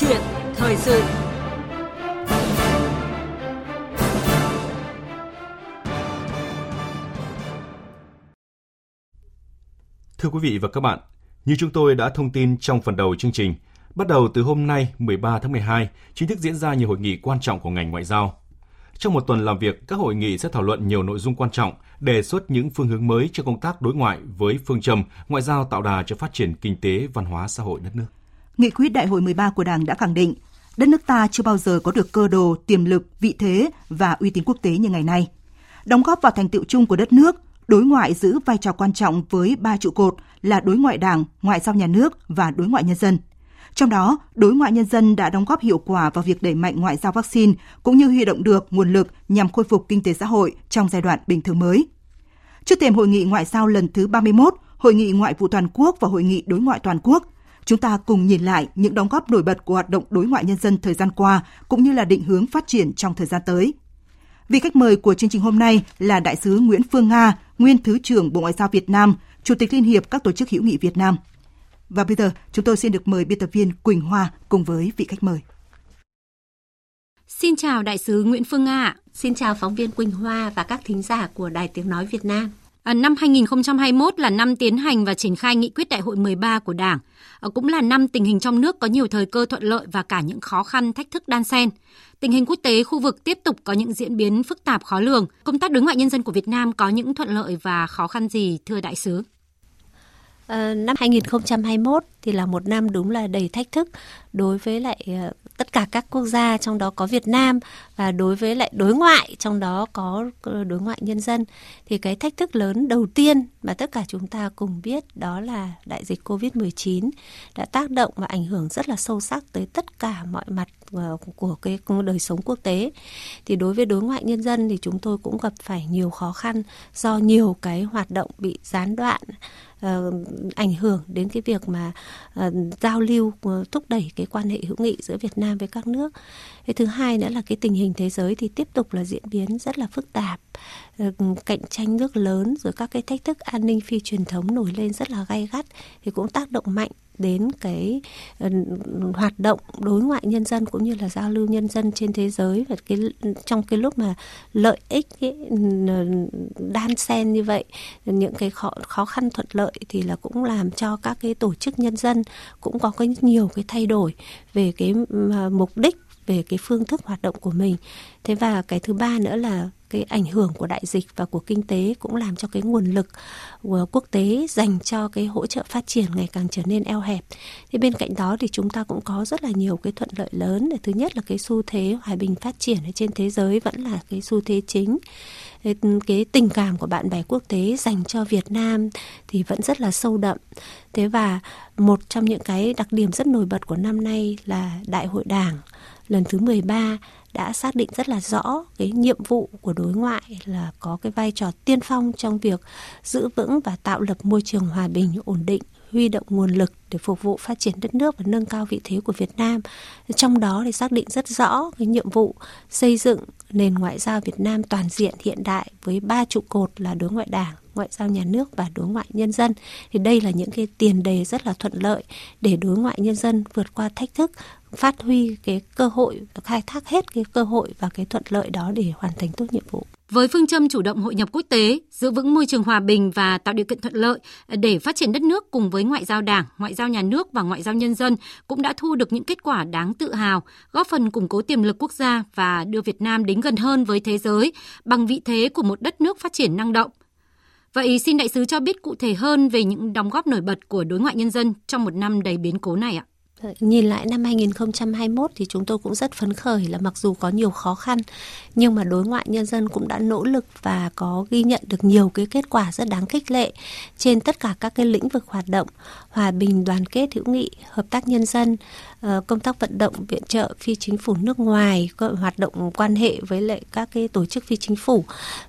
chuyện thời sự Thưa quý vị và các bạn, như chúng tôi đã thông tin trong phần đầu chương trình, bắt đầu từ hôm nay 13 tháng 12, chính thức diễn ra nhiều hội nghị quan trọng của ngành ngoại giao. Trong một tuần làm việc, các hội nghị sẽ thảo luận nhiều nội dung quan trọng, đề xuất những phương hướng mới cho công tác đối ngoại với phương châm ngoại giao tạo đà cho phát triển kinh tế, văn hóa, xã hội đất nước. Nghị quyết Đại hội 13 của Đảng đã khẳng định, đất nước ta chưa bao giờ có được cơ đồ, tiềm lực, vị thế và uy tín quốc tế như ngày nay. Đóng góp vào thành tựu chung của đất nước, đối ngoại giữ vai trò quan trọng với ba trụ cột là đối ngoại đảng, ngoại giao nhà nước và đối ngoại nhân dân. Trong đó, đối ngoại nhân dân đã đóng góp hiệu quả vào việc đẩy mạnh ngoại giao vaccine cũng như huy động được nguồn lực nhằm khôi phục kinh tế xã hội trong giai đoạn bình thường mới. Trước thềm hội nghị ngoại giao lần thứ 31, hội nghị ngoại vụ toàn quốc và hội nghị đối ngoại toàn quốc, chúng ta cùng nhìn lại những đóng góp nổi bật của hoạt động đối ngoại nhân dân thời gian qua cũng như là định hướng phát triển trong thời gian tới. Vị khách mời của chương trình hôm nay là Đại sứ Nguyễn Phương Nga, nguyên Thứ trưởng Bộ Ngoại giao Việt Nam, Chủ tịch Liên hiệp các tổ chức hữu nghị Việt Nam. Và bây giờ, chúng tôi xin được mời biên tập viên Quỳnh Hoa cùng với vị khách mời. Xin chào Đại sứ Nguyễn Phương Nga. Xin chào phóng viên Quỳnh Hoa và các thính giả của Đài Tiếng Nói Việt Nam. À, năm 2021 là năm tiến hành và triển khai nghị quyết đại hội 13 của Đảng. À, cũng là năm tình hình trong nước có nhiều thời cơ thuận lợi và cả những khó khăn thách thức đan xen. Tình hình quốc tế khu vực tiếp tục có những diễn biến phức tạp khó lường. Công tác đối ngoại nhân dân của Việt Nam có những thuận lợi và khó khăn gì thưa đại sứ? À, năm 2021 thì là một năm đúng là đầy thách thức đối với lại ờ, tất cả các quốc gia trong đó có Việt Nam và đối với lại đối ngoại trong đó có ờ, đối ngoại nhân dân. Thì cái thách thức lớn đầu tiên mà tất cả chúng ta cùng biết đó là đại dịch Covid-19 đã tác động và ảnh hưởng rất là sâu sắc tới tất cả mọi mặt ờ, của cái đời sống quốc tế. Thì đối với đối ngoại nhân dân thì chúng tôi cũng gặp phải nhiều khó khăn do nhiều cái hoạt động bị gián đoạn uh, ảnh hưởng đến cái việc mà uh, Ờ, giao lưu ờ, thúc đẩy cái quan hệ hữu nghị giữa Việt Nam với các nước. Cái thứ hai nữa là cái tình hình thế giới thì tiếp tục là diễn biến rất là phức tạp, ờ, cạnh tranh nước lớn rồi các cái thách thức an ninh phi truyền thống nổi lên rất là gay gắt thì cũng tác động mạnh đến cái uh, hoạt động đối ngoại nhân dân cũng như là giao lưu nhân dân trên thế giới và cái trong cái lúc mà lợi ích ấy, đan xen như vậy những cái khó, khó khăn thuận lợi thì là cũng làm cho các cái tổ chức nhân dân cũng có cái nhiều cái thay đổi về cái mục đích về cái phương thức hoạt động của mình thế và cái thứ ba nữa là cái ảnh hưởng của đại dịch và của kinh tế cũng làm cho cái nguồn lực của quốc tế dành cho cái hỗ trợ phát triển ngày càng trở nên eo hẹp. Thì bên cạnh đó thì chúng ta cũng có rất là nhiều cái thuận lợi lớn. Thứ nhất là cái xu thế hòa bình phát triển ở trên thế giới vẫn là cái xu thế chính. Cái tình cảm của bạn bè quốc tế dành cho Việt Nam thì vẫn rất là sâu đậm. Thế và một trong những cái đặc điểm rất nổi bật của năm nay là Đại hội Đảng lần thứ 13 đã xác định rất là rõ cái nhiệm vụ của đối ngoại là có cái vai trò tiên phong trong việc giữ vững và tạo lập môi trường hòa bình ổn định huy động nguồn lực để phục vụ phát triển đất nước và nâng cao vị thế của Việt Nam. Trong đó thì xác định rất rõ cái nhiệm vụ xây dựng nền ngoại giao Việt Nam toàn diện hiện đại với ba trụ cột là đối ngoại đảng, ngoại giao nhà nước và đối ngoại nhân dân. Thì đây là những cái tiền đề rất là thuận lợi để đối ngoại nhân dân vượt qua thách thức phát huy cái cơ hội khai thác hết cái cơ hội và cái thuận lợi đó để hoàn thành tốt nhiệm vụ. Với phương châm chủ động hội nhập quốc tế, giữ vững môi trường hòa bình và tạo điều kiện thuận lợi để phát triển đất nước cùng với ngoại giao Đảng, ngoại giao nhà nước và ngoại giao nhân dân cũng đã thu được những kết quả đáng tự hào, góp phần củng cố tiềm lực quốc gia và đưa Việt Nam đến gần hơn với thế giới bằng vị thế của một đất nước phát triển năng động. Vậy xin đại sứ cho biết cụ thể hơn về những đóng góp nổi bật của đối ngoại nhân dân trong một năm đầy biến cố này ạ. Nhìn lại năm 2021 thì chúng tôi cũng rất phấn khởi là mặc dù có nhiều khó khăn nhưng mà đối ngoại nhân dân cũng đã nỗ lực và có ghi nhận được nhiều cái kết quả rất đáng khích lệ trên tất cả các cái lĩnh vực hoạt động hòa bình, đoàn kết, hữu nghị, hợp tác nhân dân, ờ, công tác vận động viện trợ phi chính phủ nước ngoài, hoạt động quan hệ với lại các cái tổ chức phi chính phủ,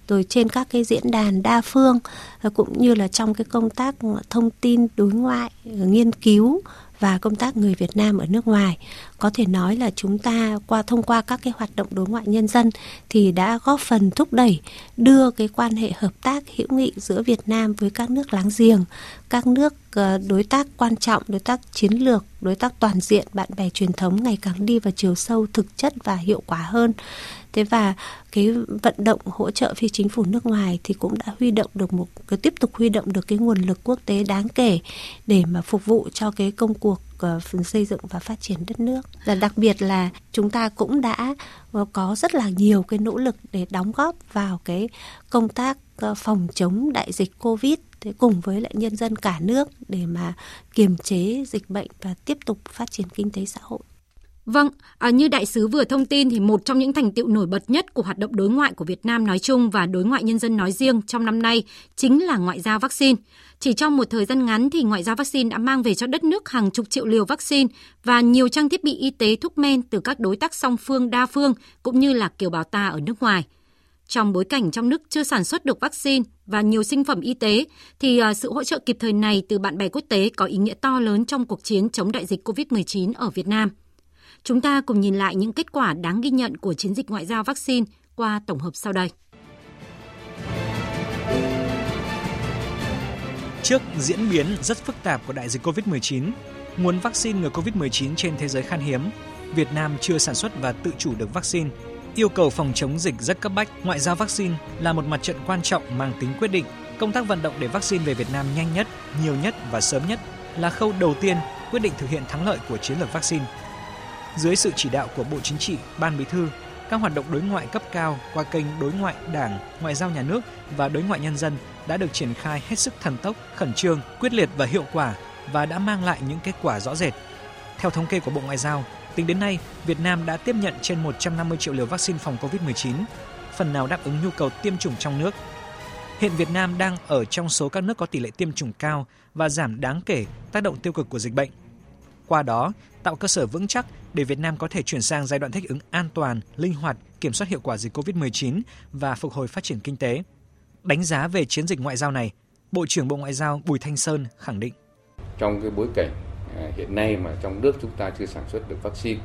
rồi trên các cái diễn đàn đa phương ờ, cũng như là trong cái công tác thông tin đối ngoại, nghiên cứu và công tác người Việt Nam ở nước ngoài. Có thể nói là chúng ta qua thông qua các cái hoạt động đối ngoại nhân dân thì đã góp phần thúc đẩy đưa cái quan hệ hợp tác hữu nghị giữa Việt Nam với các nước láng giềng, các nước ờ, đối tác quan trọng, đối tác chiến lược, đối tác toàn diện, bạn bè truyền thống ngày càng đi vào chiều sâu thực chất và hiệu quả hơn. Thế và cái vận động hỗ trợ phi chính phủ nước ngoài thì cũng đã huy động được một cái tiếp tục huy động được cái nguồn lực quốc tế đáng kể để mà phục vụ cho cái công cuộc ờ, xây dựng và phát triển đất nước. Và đặc biệt là chúng ta cũng đã ờ, có rất là nhiều cái nỗ lực để đóng góp vào cái công tác phòng chống đại dịch Covid thế cùng với lại nhân dân cả nước để mà kiềm chế dịch bệnh và tiếp tục phát triển kinh tế xã hội. Vâng, à, như đại sứ vừa thông tin thì một trong những thành tiệu nổi bật nhất của hoạt động đối ngoại của Việt Nam nói chung và đối ngoại nhân dân nói riêng trong năm nay chính là ngoại giao vaccine. Chỉ trong một thời gian ngắn thì ngoại giao vaccine đã mang về cho đất nước hàng chục triệu liều vaccine và nhiều trang thiết bị y tế thuốc men từ các đối tác song phương đa phương cũng như là kiều bào ta ở nước ngoài. Trong bối cảnh trong nước chưa sản xuất được vaccine và nhiều sinh phẩm y tế, thì à, sự hỗ trợ kịp thời này từ bạn bè quốc tế có ý nghĩa to lớn trong cuộc chiến chống đại dịch COVID-19 ở Việt Nam. Chúng ta cùng nhìn lại những kết quả đáng ghi nhận của chiến dịch ngoại giao vaccine qua tổng hợp sau đây. Trước diễn biến rất phức tạp của đại dịch COVID-19, nguồn vaccine ngừa COVID-19 trên thế giới khan hiếm, Việt Nam chưa sản xuất và tự chủ được vaccine. Yêu cầu phòng chống dịch rất cấp bách, ngoại giao vaccine là một mặt trận quan trọng mang tính quyết định. Công tác vận động để vaccine về Việt Nam nhanh nhất, nhiều nhất và sớm nhất là khâu đầu tiên quyết định thực hiện thắng lợi của chiến lược vaccine. Dưới sự chỉ đạo của Bộ Chính trị, Ban Bí thư, các hoạt động đối ngoại cấp cao qua kênh đối ngoại Đảng, ngoại giao nhà nước và đối ngoại nhân dân đã được triển khai hết sức thần tốc, khẩn trương, quyết liệt và hiệu quả và đã mang lại những kết quả rõ rệt. Theo thống kê của Bộ Ngoại giao, tính đến nay, Việt Nam đã tiếp nhận trên 150 triệu liều vaccine phòng COVID-19, phần nào đáp ứng nhu cầu tiêm chủng trong nước. Hiện Việt Nam đang ở trong số các nước có tỷ lệ tiêm chủng cao và giảm đáng kể tác động tiêu cực của dịch bệnh. Qua đó, tạo cơ sở vững chắc để Việt Nam có thể chuyển sang giai đoạn thích ứng an toàn, linh hoạt, kiểm soát hiệu quả dịch COVID-19 và phục hồi phát triển kinh tế. Đánh giá về chiến dịch ngoại giao này, Bộ trưởng Bộ Ngoại giao Bùi Thanh Sơn khẳng định. Trong cái bối cảnh Ờ, hiện nay mà trong nước chúng ta chưa sản xuất được vaccine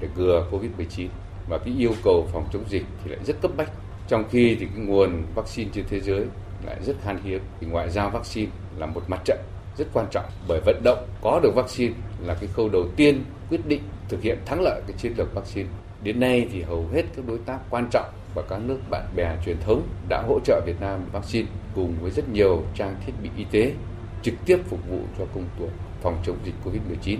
để ngừa COVID-19 và cái yêu cầu phòng chống dịch thì lại rất cấp bách. Trong khi thì cái nguồn vaccine trên thế giới lại rất khan hiếm thì ngoại giao vaccine là một mặt trận rất quan trọng bởi vận động có được vaccine là cái khâu đầu tiên quyết định thực hiện thắng lợi cái chiến lược vaccine. Đến nay thì hầu hết các đối tác quan trọng và các nước bạn bè truyền thống đã hỗ trợ Việt Nam vaccine cùng với rất nhiều trang thiết bị y tế trực tiếp phục vụ cho công cuộc phòng chống dịch COVID-19.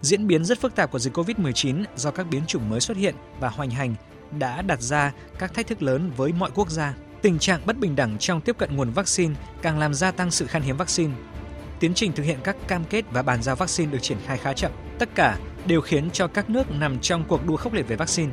Diễn biến rất phức tạp của dịch COVID-19 do các biến chủng mới xuất hiện và hoành hành đã đặt ra các thách thức lớn với mọi quốc gia. Tình trạng bất bình đẳng trong tiếp cận nguồn vaccine càng làm gia tăng sự khan hiếm vaccine tiến trình thực hiện các cam kết và bàn giao vaccine được triển khai khá chậm. Tất cả đều khiến cho các nước nằm trong cuộc đua khốc liệt về vaccine.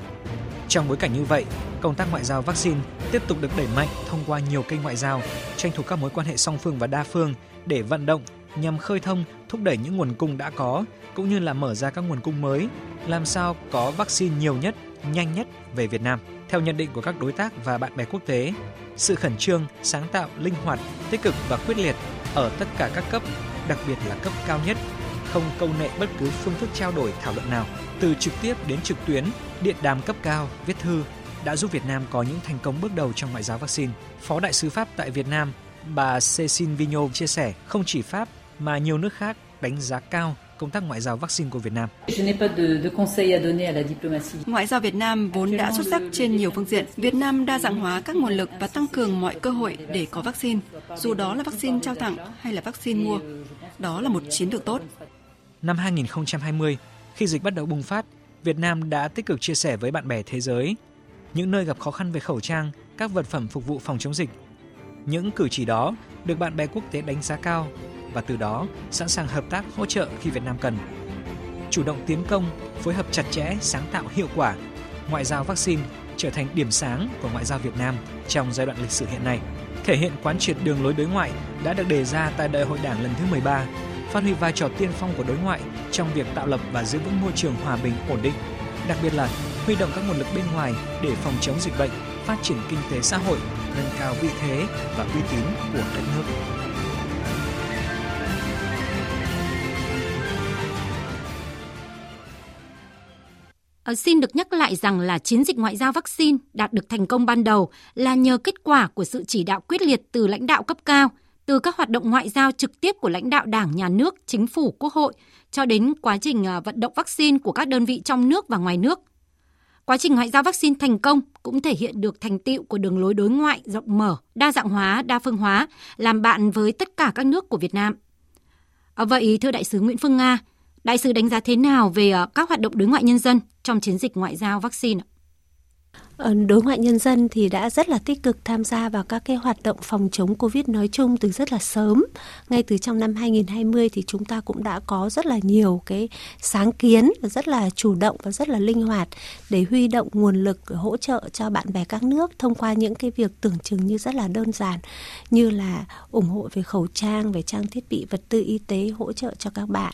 Trong bối cảnh như vậy, công tác ngoại giao vaccine tiếp tục được đẩy mạnh thông qua nhiều kênh ngoại giao, tranh thủ các mối quan hệ song phương và đa phương để vận động nhằm khơi thông, thúc đẩy những nguồn cung đã có cũng như là mở ra các nguồn cung mới, làm sao có vaccine nhiều nhất, nhanh nhất về Việt Nam. Theo nhận định của các đối tác và bạn bè quốc tế, sự khẩn trương, sáng tạo, linh hoạt, tích cực và quyết liệt ở tất cả các cấp, đặc biệt là cấp cao nhất, không câu nệ bất cứ phương thức trao đổi thảo luận nào, từ trực tiếp đến trực tuyến, điện đàm cấp cao, viết thư đã giúp Việt Nam có những thành công bước đầu trong ngoại giao vaccine. Phó đại sứ Pháp tại Việt Nam, bà Cécile Vigneault chia sẻ, không chỉ Pháp mà nhiều nước khác đánh giá cao công tác ngoại giao vaccine của Việt Nam. Ngoại giao Việt Nam vốn đã xuất sắc trên nhiều phương diện. Việt Nam đa dạng hóa các nguồn lực và tăng cường mọi cơ hội để có vaccine, dù đó là vaccine trao tặng hay là vaccine mua. Đó là một chiến lược tốt. Năm 2020, khi dịch bắt đầu bùng phát, Việt Nam đã tích cực chia sẻ với bạn bè thế giới những nơi gặp khó khăn về khẩu trang, các vật phẩm phục vụ phòng chống dịch. Những cử chỉ đó được bạn bè quốc tế đánh giá cao và từ đó sẵn sàng hợp tác hỗ trợ khi Việt Nam cần. Chủ động tiến công, phối hợp chặt chẽ, sáng tạo hiệu quả, ngoại giao vaccine trở thành điểm sáng của ngoại giao Việt Nam trong giai đoạn lịch sử hiện nay, thể hiện quán triệt đường lối đối ngoại đã được đề ra tại Đại hội Đảng lần thứ 13, phát huy vai trò tiên phong của đối ngoại trong việc tạo lập và giữ vững môi trường hòa bình ổn định, đặc biệt là huy động các nguồn lực bên ngoài để phòng chống dịch bệnh, phát triển kinh tế xã hội, nâng cao vị thế và uy tín của đất nước. Ờ, xin được nhắc lại rằng là chiến dịch ngoại giao vaccine đạt được thành công ban đầu là nhờ kết quả của sự chỉ đạo quyết liệt từ lãnh đạo cấp cao, từ các hoạt động ngoại giao trực tiếp của lãnh đạo Đảng, Nhà nước, Chính phủ, Quốc hội cho đến quá trình ờ, vận động vaccine của các đơn vị trong nước và ngoài nước. Quá trình ngoại giao vaccine thành công cũng thể hiện được thành tiệu của đường lối đối ngoại rộng mở, đa dạng hóa, đa phương hóa, làm bạn với tất cả các nước của Việt Nam. À, vậy thưa đại sứ Nguyễn Phương Nga, đại sứ đánh giá thế nào về các hoạt động đối ngoại nhân dân trong chiến dịch ngoại giao vaccine? Ờ, đối ngoại nhân dân thì đã rất là tích cực tham gia vào các cái hoạt động phòng chống Covid nói chung từ rất là sớm. Ngay từ trong năm 2020 thì chúng ta cũng đã có rất là nhiều cái sáng kiến và rất là chủ động và rất là linh hoạt để huy động nguồn lực hỗ trợ cho bạn bè các nước thông qua những cái việc tưởng chừng như rất là đơn giản như là ủng hộ về khẩu trang, về trang thiết bị vật tư y tế hỗ trợ cho các bạn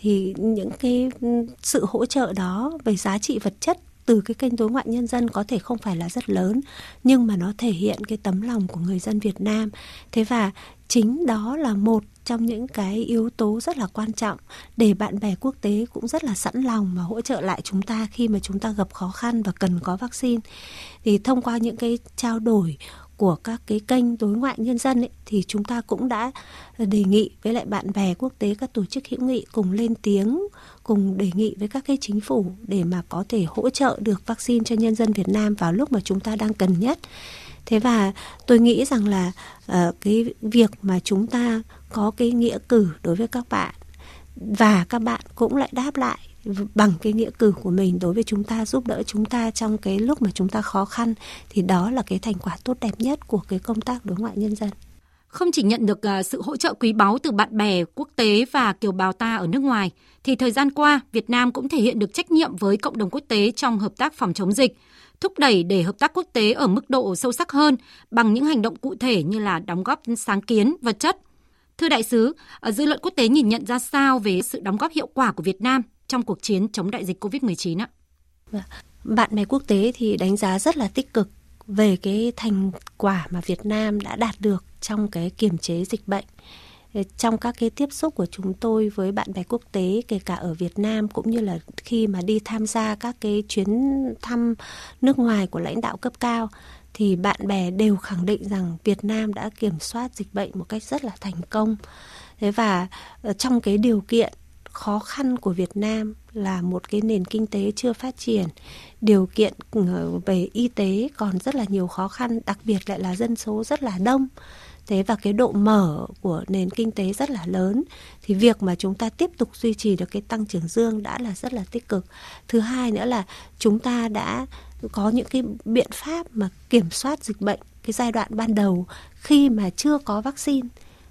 thì những cái ừ, sự hỗ trợ đó về giá trị vật chất từ cái kênh đối ngoại nhân dân có thể không phải là rất lớn, nhưng mà nó thể hiện cái tấm lòng của người dân Việt Nam. Thế và chính đó là một trong những cái yếu tố rất là quan trọng để bạn bè quốc tế cũng rất là sẵn lòng mà hỗ trợ lại chúng ta khi mà chúng ta gặp khó khăn và cần có vaccine. Thì thông qua những cái trao đổi của các cái kênh đối ngoại nhân dân ấy, thì chúng ta cũng đã đề nghị với lại bạn bè quốc tế các tổ chức hữu nghị cùng lên tiếng cùng đề nghị với các cái chính phủ để mà có thể hỗ trợ được vaccine cho nhân dân Việt Nam vào lúc mà chúng ta đang cần nhất. Thế và tôi nghĩ rằng là uh, cái việc mà chúng ta có cái nghĩa cử đối với các bạn và các bạn cũng lại đáp lại bằng cái nghĩa cử của mình đối với chúng ta giúp đỡ chúng ta trong cái lúc mà chúng ta khó khăn thì đó là cái thành quả tốt đẹp nhất của cái công tác đối ngoại nhân dân không chỉ nhận được à, sự hỗ trợ quý báu từ bạn bè quốc tế và kiều bào ta ở nước ngoài, thì thời gian qua Việt Nam cũng thể hiện được trách nhiệm với cộng đồng quốc tế trong hợp tác phòng chống dịch, thúc đẩy để hợp tác quốc tế ở mức độ sâu sắc hơn bằng những hành động cụ thể như là đóng góp sáng kiến, vật chất. Thưa đại sứ, ở dư luận quốc tế nhìn nhận ra sao về sự đóng góp hiệu quả của Việt Nam trong cuộc chiến chống đại dịch COVID-19 ạ? Vâng, bạn bè quốc tế thì đánh giá rất là tích cực về cái thành quả mà Việt Nam đã đạt được trong cái kiềm chế dịch bệnh ờ, trong các cái tiếp xúc của chúng tôi với bạn bè quốc tế, kể cả ở Việt Nam cũng như là khi mà đi tham gia các cái chuyến thăm nước ngoài của lãnh đạo cấp cao, thì bạn bè đều khẳng định rằng Việt Nam đã kiểm soát dịch bệnh một cách rất là thành công. Thế và ờ, trong cái điều kiện khó khăn của Việt Nam là một cái nền kinh tế chưa phát triển, điều kiện ờ, về y tế còn rất là nhiều khó khăn, đặc biệt lại là dân số rất là đông. Thế và cái độ mở của nền kinh tế rất là lớn. Thì việc mà chúng ta tiếp tục duy trì được cái tăng trưởng dương đã là rất là tích cực. Thứ hai nữa là chúng ta đã có những cái biện pháp mà kiểm soát dịch bệnh cái giai đoạn ban đầu khi mà chưa có vaccine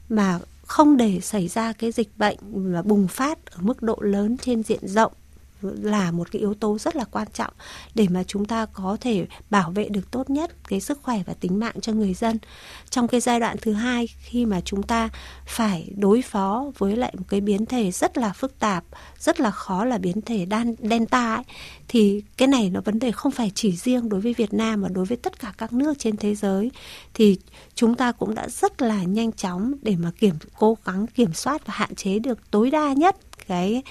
mà không để xảy ra cái dịch bệnh và bùng phát ở mức độ lớn trên diện rộng là một cái yếu tố rất là quan trọng để mà chúng ta có thể bảo vệ được tốt nhất cái sức khỏe và tính mạng cho người dân. Trong cái giai đoạn thứ hai khi mà chúng ta phải đối phó với lại một cái biến thể rất là phức tạp rất là khó là biến thể đan delta ấy, thì cái này nó vấn đề không phải chỉ riêng đối với Việt Nam mà đối với tất cả các nước trên thế giới. Thì chúng ta cũng đã rất là nhanh chóng để mà kiểm cố gắng kiểm soát và hạn chế được tối đa nhất cái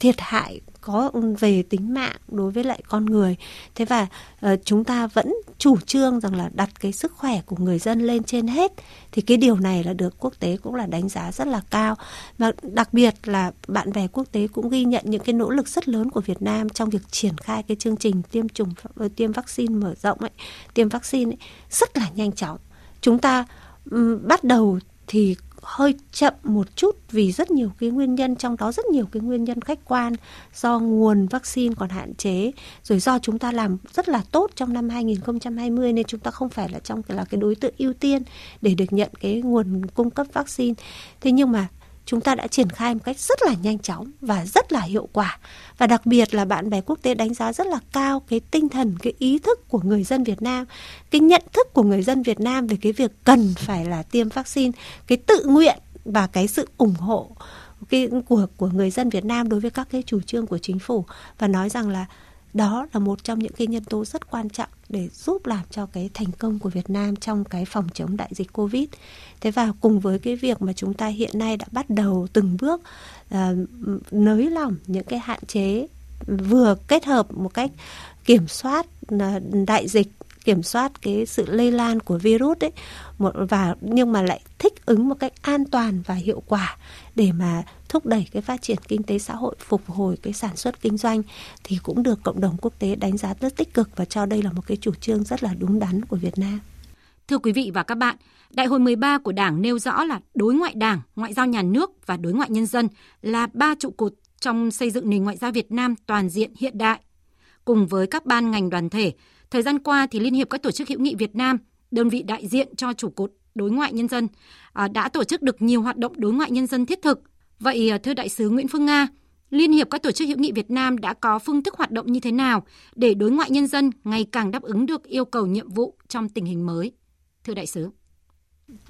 thiệt hại có về tính mạng đối với lại con người. Thế và uh, chúng ta vẫn chủ trương rằng là đặt cái sức khỏe của người dân lên trên hết. Thì cái điều này là được quốc tế cũng là đánh giá rất là cao. Và đặc biệt là bạn bè quốc tế cũng ghi nhận những cái nỗ lực rất lớn của Việt Nam trong việc triển khai cái chương trình tiêm chủng ờ, tiêm vaccine mở rộng ấy tiêm vaccine ấy, rất là nhanh chóng. Chúng ta um, bắt đầu thì hơi chậm một chút vì rất nhiều cái nguyên nhân, trong đó rất nhiều cái nguyên nhân khách quan do nguồn vaccine còn hạn chế. Rồi do chúng ta làm rất là tốt trong năm 2020 nên chúng ta không phải là trong là cái đối tượng ưu tiên để được nhận cái nguồn cung cấp vaccine. Thế nhưng mà chúng ta đã triển khai một cách rất là nhanh chóng và rất là hiệu quả. Và đặc biệt là bạn bè quốc tế đánh giá rất là cao cái tinh thần, cái ý thức của người dân Việt Nam, cái nhận thức của người dân Việt Nam về cái việc cần phải là tiêm vaccine, cái tự nguyện và cái sự ủng hộ cái của của người dân Việt Nam đối với các cái chủ trương của chính phủ. Và nói rằng là đó là một trong những cái nhân tố rất quan trọng để giúp làm cho cái thành công của Việt Nam trong cái phòng chống đại dịch Covid. Thế và cùng với cái việc mà chúng ta hiện nay đã bắt đầu từng bước uh, nới lỏng những cái hạn chế vừa kết hợp một cách kiểm soát ờ, đại dịch kiểm soát cái sự lây lan của virus ấy một và nhưng mà lại thích ứng một cách an toàn và hiệu quả để mà thúc đẩy cái phát triển kinh tế xã hội phục hồi cái sản xuất kinh doanh thì cũng được cộng đồng quốc tế đánh giá rất tích cực và cho đây là một cái chủ trương rất là đúng đắn của Việt Nam. Thưa quý vị và các bạn, Đại hội 13 của Đảng nêu rõ là đối ngoại Đảng, ngoại giao nhà nước và đối ngoại nhân dân là ba trụ cột trong xây dựng nền ngoại giao Việt Nam toàn diện hiện đại. Cùng với các ban ngành đoàn thể, thời gian qua thì Liên hiệp các tổ chức hữu nghị Việt Nam, đơn vị đại diện cho chủ cột đối ngoại nhân dân à, đã tổ chức được nhiều hoạt động đối ngoại nhân dân thiết thực. Vậy à, thưa đại sứ Nguyễn Phương Nga, Liên hiệp các tổ chức hữu nghị Việt Nam đã có phương thức hoạt động như thế nào để đối ngoại nhân dân ngày càng đáp ứng được yêu cầu nhiệm vụ trong tình hình mới? Thưa đại sứ.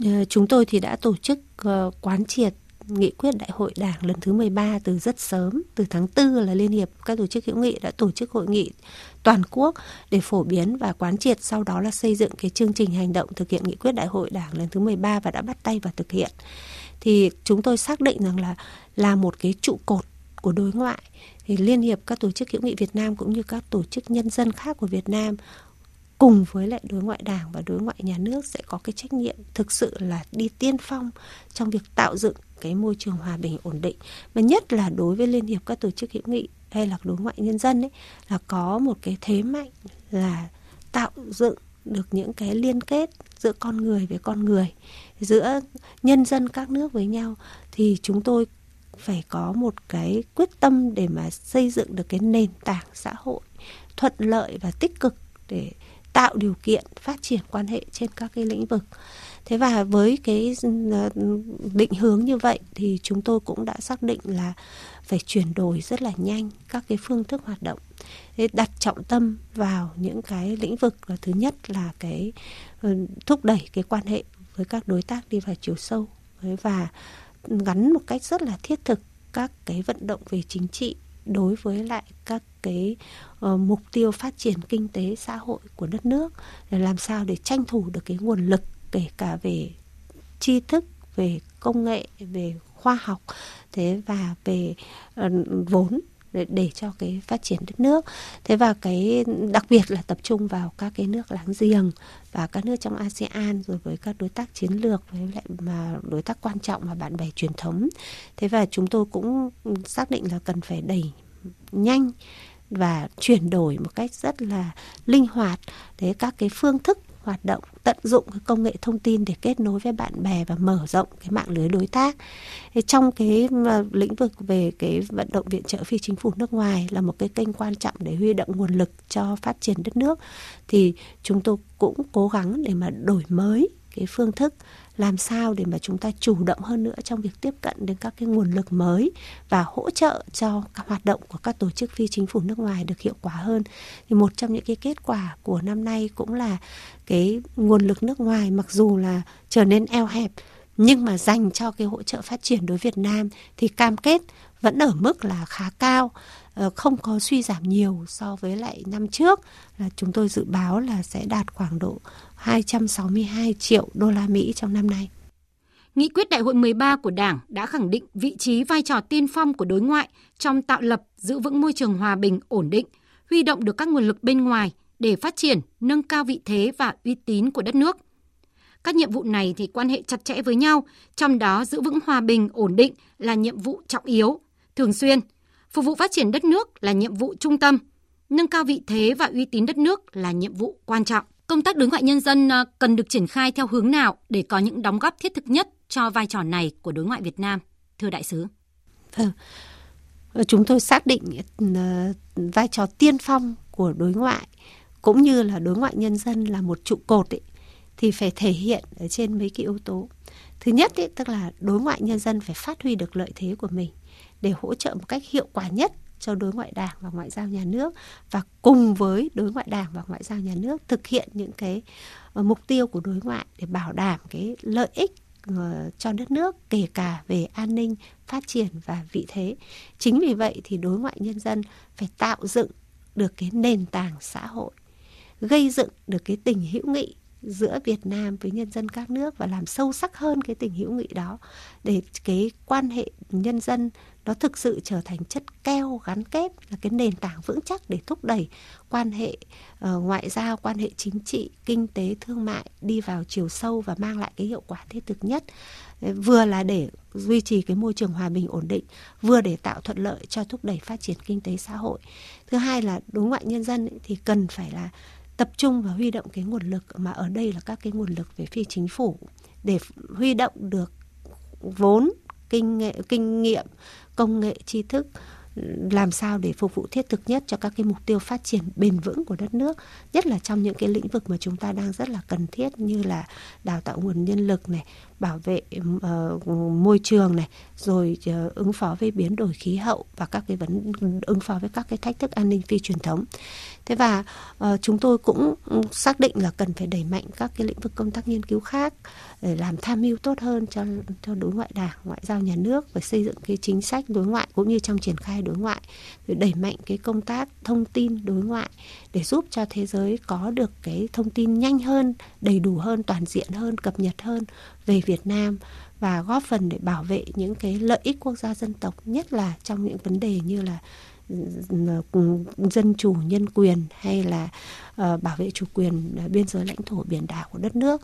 Ờ, chúng tôi thì đã tổ chức ờ, quán triệt nghị quyết đại hội đảng lần thứ 13 từ rất sớm, từ tháng 4 là Liên hiệp các tổ chức hữu nghị đã tổ chức hội nghị toàn quốc để phổ biến và quán triệt sau đó là xây dựng cái chương trình hành động thực hiện nghị quyết đại hội đảng lần thứ 13 và đã bắt tay vào thực hiện. Thì chúng tôi xác định rằng là là một cái trụ cột của đối ngoại thì Liên hiệp các tổ chức hữu nghị Việt Nam cũng như các tổ chức nhân dân khác của Việt Nam cùng với lại đối ngoại đảng và đối ngoại nhà nước sẽ có cái trách nhiệm thực sự là đi tiên phong trong việc tạo dựng cái môi trường hòa bình ổn định, mà nhất là đối với liên hiệp các tổ chức hữu nghị hay là đối ngoại nhân dân ấy, là có một cái thế mạnh là tạo dựng được những cái liên kết giữa con người với con người, giữa nhân dân các nước với nhau. Thì chúng tôi phải có một cái quyết tâm để mà xây dựng được cái nền tảng xã hội thuận lợi và tích cực để tạo điều kiện phát triển quan hệ trên các cái lĩnh vực. Thế và với cái ờ, định hướng như vậy thì chúng tôi cũng đã xác định là phải chuyển đổi rất là nhanh các cái phương thức hoạt động. Thế đặt trọng tâm vào những cái lĩnh vực là thứ nhất là cái ờ, thúc đẩy cái quan hệ với các đối tác đi vào chiều sâu. Và gắn một cách rất là thiết thực các cái vận động về chính trị đối với lại các cái uh, mục tiêu phát triển kinh tế xã hội của đất nước để làm sao để tranh thủ được cái nguồn lực kể cả về tri thức về công nghệ về khoa học thế và về uh, vốn để, để cho cái phát triển đất nước. Thế và cái đặc biệt là tập trung vào các cái nước láng giềng và các nước trong ASEAN rồi với các đối tác chiến lược với lại mà đối tác quan trọng và bạn bè truyền thống. Thế và chúng tôi cũng xác định là cần phải đẩy nhanh và chuyển đổi một cách rất là linh hoạt. Để các cái phương thức hoạt động, tận dụng cái công nghệ thông tin để kết nối với bạn bè và mở rộng cái mạng lưới đối tác. Trong cái ờ, lĩnh vực về cái vận động viện trợ phi chính phủ nước ngoài là một cái kênh quan trọng để huy động nguồn lực cho phát triển đất nước, thì chúng tôi cũng cố gắng để mà đổi mới cái phương thức làm sao để mà chúng ta chủ động hơn nữa trong việc tiếp cận đến các cái nguồn lực mới và hỗ trợ cho các hoạt động của các tổ chức phi chính phủ nước ngoài được hiệu quả hơn. Thì một trong những cái kết quả của năm nay cũng là cái nguồn lực nước ngoài mặc dù là trở nên eo hẹp, nhưng mà dành cho cái hỗ trợ phát triển đối Việt Nam thì cam kết vẫn ở mức là khá cao ờ, không có suy giảm nhiều so với lại năm trước là chúng tôi dự báo là sẽ đạt khoảng độ 262 triệu đô la Mỹ trong năm nay. Nghị quyết đại hội 13 của Đảng đã khẳng định vị trí vai trò tiên phong của đối ngoại trong tạo lập, giữ vững môi trường hòa bình, ổn định, huy động được các nguồn lực bên ngoài để phát triển, nâng cao vị thế và uy tín của đất nước. Các nhiệm vụ này thì quan hệ chặt chẽ với nhau, trong đó giữ vững hòa bình, ổn định là nhiệm vụ trọng yếu, thường xuyên. Phục vụ phát triển đất nước là nhiệm vụ trung tâm, nâng cao vị thế và uy tín đất nước là nhiệm vụ quan trọng. Công tác đối ngoại nhân dân ờ, cần được triển khai theo hướng nào để có những đóng góp thiết thực nhất cho vai trò này của đối ngoại Việt Nam? Thưa đại sứ. Vâng. Chúng tôi xác định ờ, vai trò tiên phong của đối ngoại cũng như là đối ngoại nhân dân là một trụ cột ấy, thì phải thể hiện ở trên mấy cái yếu tố. Thứ nhất ấy, tức là đối ngoại nhân dân phải phát huy được lợi thế của mình để hỗ trợ một cách hiệu quả nhất cho đối ngoại đảng và ngoại giao nhà nước và cùng với đối ngoại đảng và ngoại giao nhà nước thực hiện những cái ờ, mục tiêu của đối ngoại để bảo đảm cái lợi ích ờ, cho đất nước, kể cả về an ninh, phát triển và vị thế. Chính vì vậy thì đối ngoại nhân dân phải tạo dựng được cái nền tảng xã hội, gây dựng được cái tình hữu nghị giữa Việt Nam với nhân dân các nước và làm sâu sắc hơn cái tình hữu nghị đó để cái quan hệ nhân dân nó thực sự trở thành chất keo gắn kết là cái nền tảng vững chắc để thúc đẩy quan hệ uh, ngoại giao, quan hệ chính trị, kinh tế, thương mại đi vào chiều sâu và mang lại cái hiệu quả thiết thực nhất. Ờ, vừa là để duy trì cái môi trường hòa bình ổn định vừa để tạo thuận lợi cho thúc đẩy phát triển kinh tế xã hội. Thứ hai là đối ngoại nhân dân ấy, thì cần phải là tập trung và huy động cái nguồn lực mà ở đây là các cái nguồn lực về phi chính phủ để huy động được vốn kinh kinh nghiệm công nghệ, tri thức, làm sao để phục vụ thiết thực nhất cho các cái mục tiêu phát triển bền vững của đất nước, nhất là trong những cái lĩnh vực mà chúng ta đang rất là cần thiết như là đào tạo nguồn nhân lực này bảo vệ uh, môi trường này rồi uh, ứng phó với biến đổi khí hậu và các cái vấn ứng phó với các cái thách thức an ninh phi truyền thống. Thế và uh, chúng tôi cũng xác định là cần phải đẩy mạnh các cái lĩnh vực công tác nghiên cứu khác để làm tham mưu tốt hơn cho cho đối ngoại đảng ngoại giao nhà nước và xây dựng cái chính sách đối ngoại cũng như trong triển khai đối ngoại rồi đẩy mạnh cái công tác thông tin đối ngoại để giúp cho thế giới có được cái thông tin nhanh hơn đầy đủ hơn toàn diện hơn cập nhật hơn về việc Việt Nam và góp phần để bảo vệ những cái lợi ích quốc gia dân tộc nhất là trong những vấn đề như là ừ, dân chủ nhân quyền hay là uh, bảo vệ chủ quyền ờ, biên giới lãnh thổ biển đảo của đất nước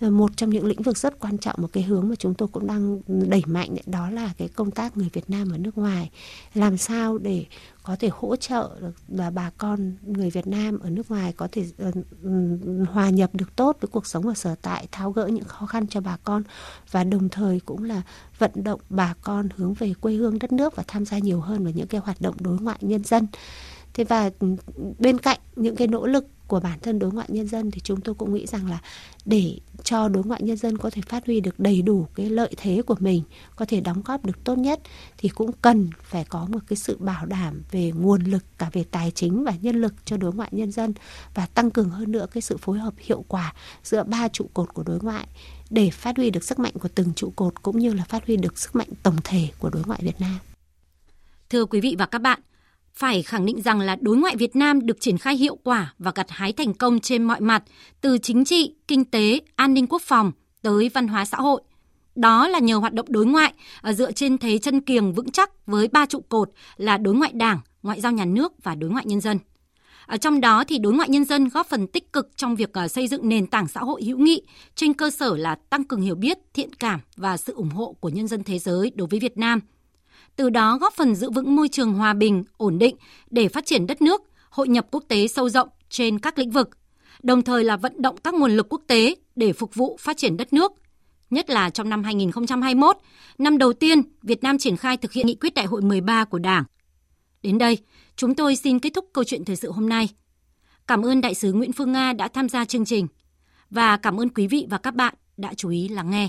một trong những lĩnh vực rất quan trọng một cái hướng mà chúng tôi cũng đang đẩy mạnh đó là cái công tác người Việt Nam ở nước ngoài. Làm sao để có thể hỗ trợ là bà con người Việt Nam ở nước ngoài có thể uh, hòa nhập được tốt với cuộc sống ở sở tại tháo gỡ những khó khăn cho bà con và đồng thời cũng là vận động bà con hướng về quê hương đất nước và tham gia nhiều hơn vào những cái hoạt động đối ngoại nhân dân. Thế và bên cạnh những cái nỗ lực của bản thân đối ngoại nhân dân thì chúng tôi cũng nghĩ rằng là để cho đối ngoại nhân dân có thể phát huy được đầy đủ cái lợi thế của mình có thể đóng góp được tốt nhất thì cũng cần phải có một cái sự bảo đảm về nguồn lực cả về tài chính và nhân lực cho đối ngoại nhân dân và tăng cường hơn nữa cái sự phối hợp hiệu quả giữa ba trụ cột của đối ngoại để phát huy được sức mạnh của từng trụ cột cũng như là phát huy được sức mạnh tổng thể của đối ngoại Việt Nam. Thưa quý vị và các bạn, phải khẳng định rằng là đối ngoại Việt Nam được triển khai hiệu quả và gặt hái thành công trên mọi mặt, từ chính trị, kinh tế, an ninh quốc phòng tới văn hóa xã hội. Đó là nhờ hoạt động đối ngoại ờ, dựa trên thế chân kiềng vững chắc với ba trụ cột là đối ngoại đảng, ngoại giao nhà nước và đối ngoại nhân dân. Ở trong đó thì đối ngoại nhân dân góp phần tích cực trong việc ờ, xây dựng nền tảng xã hội hữu nghị trên cơ sở là tăng cường hiểu biết, thiện cảm và sự ủng hộ của nhân dân thế giới đối với Việt Nam – từ đó góp phần giữ vững môi trường hòa bình, ổn định để phát triển đất nước, hội nhập quốc tế sâu rộng trên các lĩnh vực, đồng thời là vận động các nguồn lực quốc tế để phục vụ phát triển đất nước. Nhất là trong năm 2021, năm đầu tiên Việt Nam triển khai thực hiện nghị quyết đại hội 13 của Đảng. Đến đây, chúng tôi xin kết thúc câu chuyện thời sự hôm nay. Cảm ơn Đại sứ Nguyễn Phương Nga đã tham gia chương trình và cảm ơn quý vị và các bạn đã chú ý lắng nghe.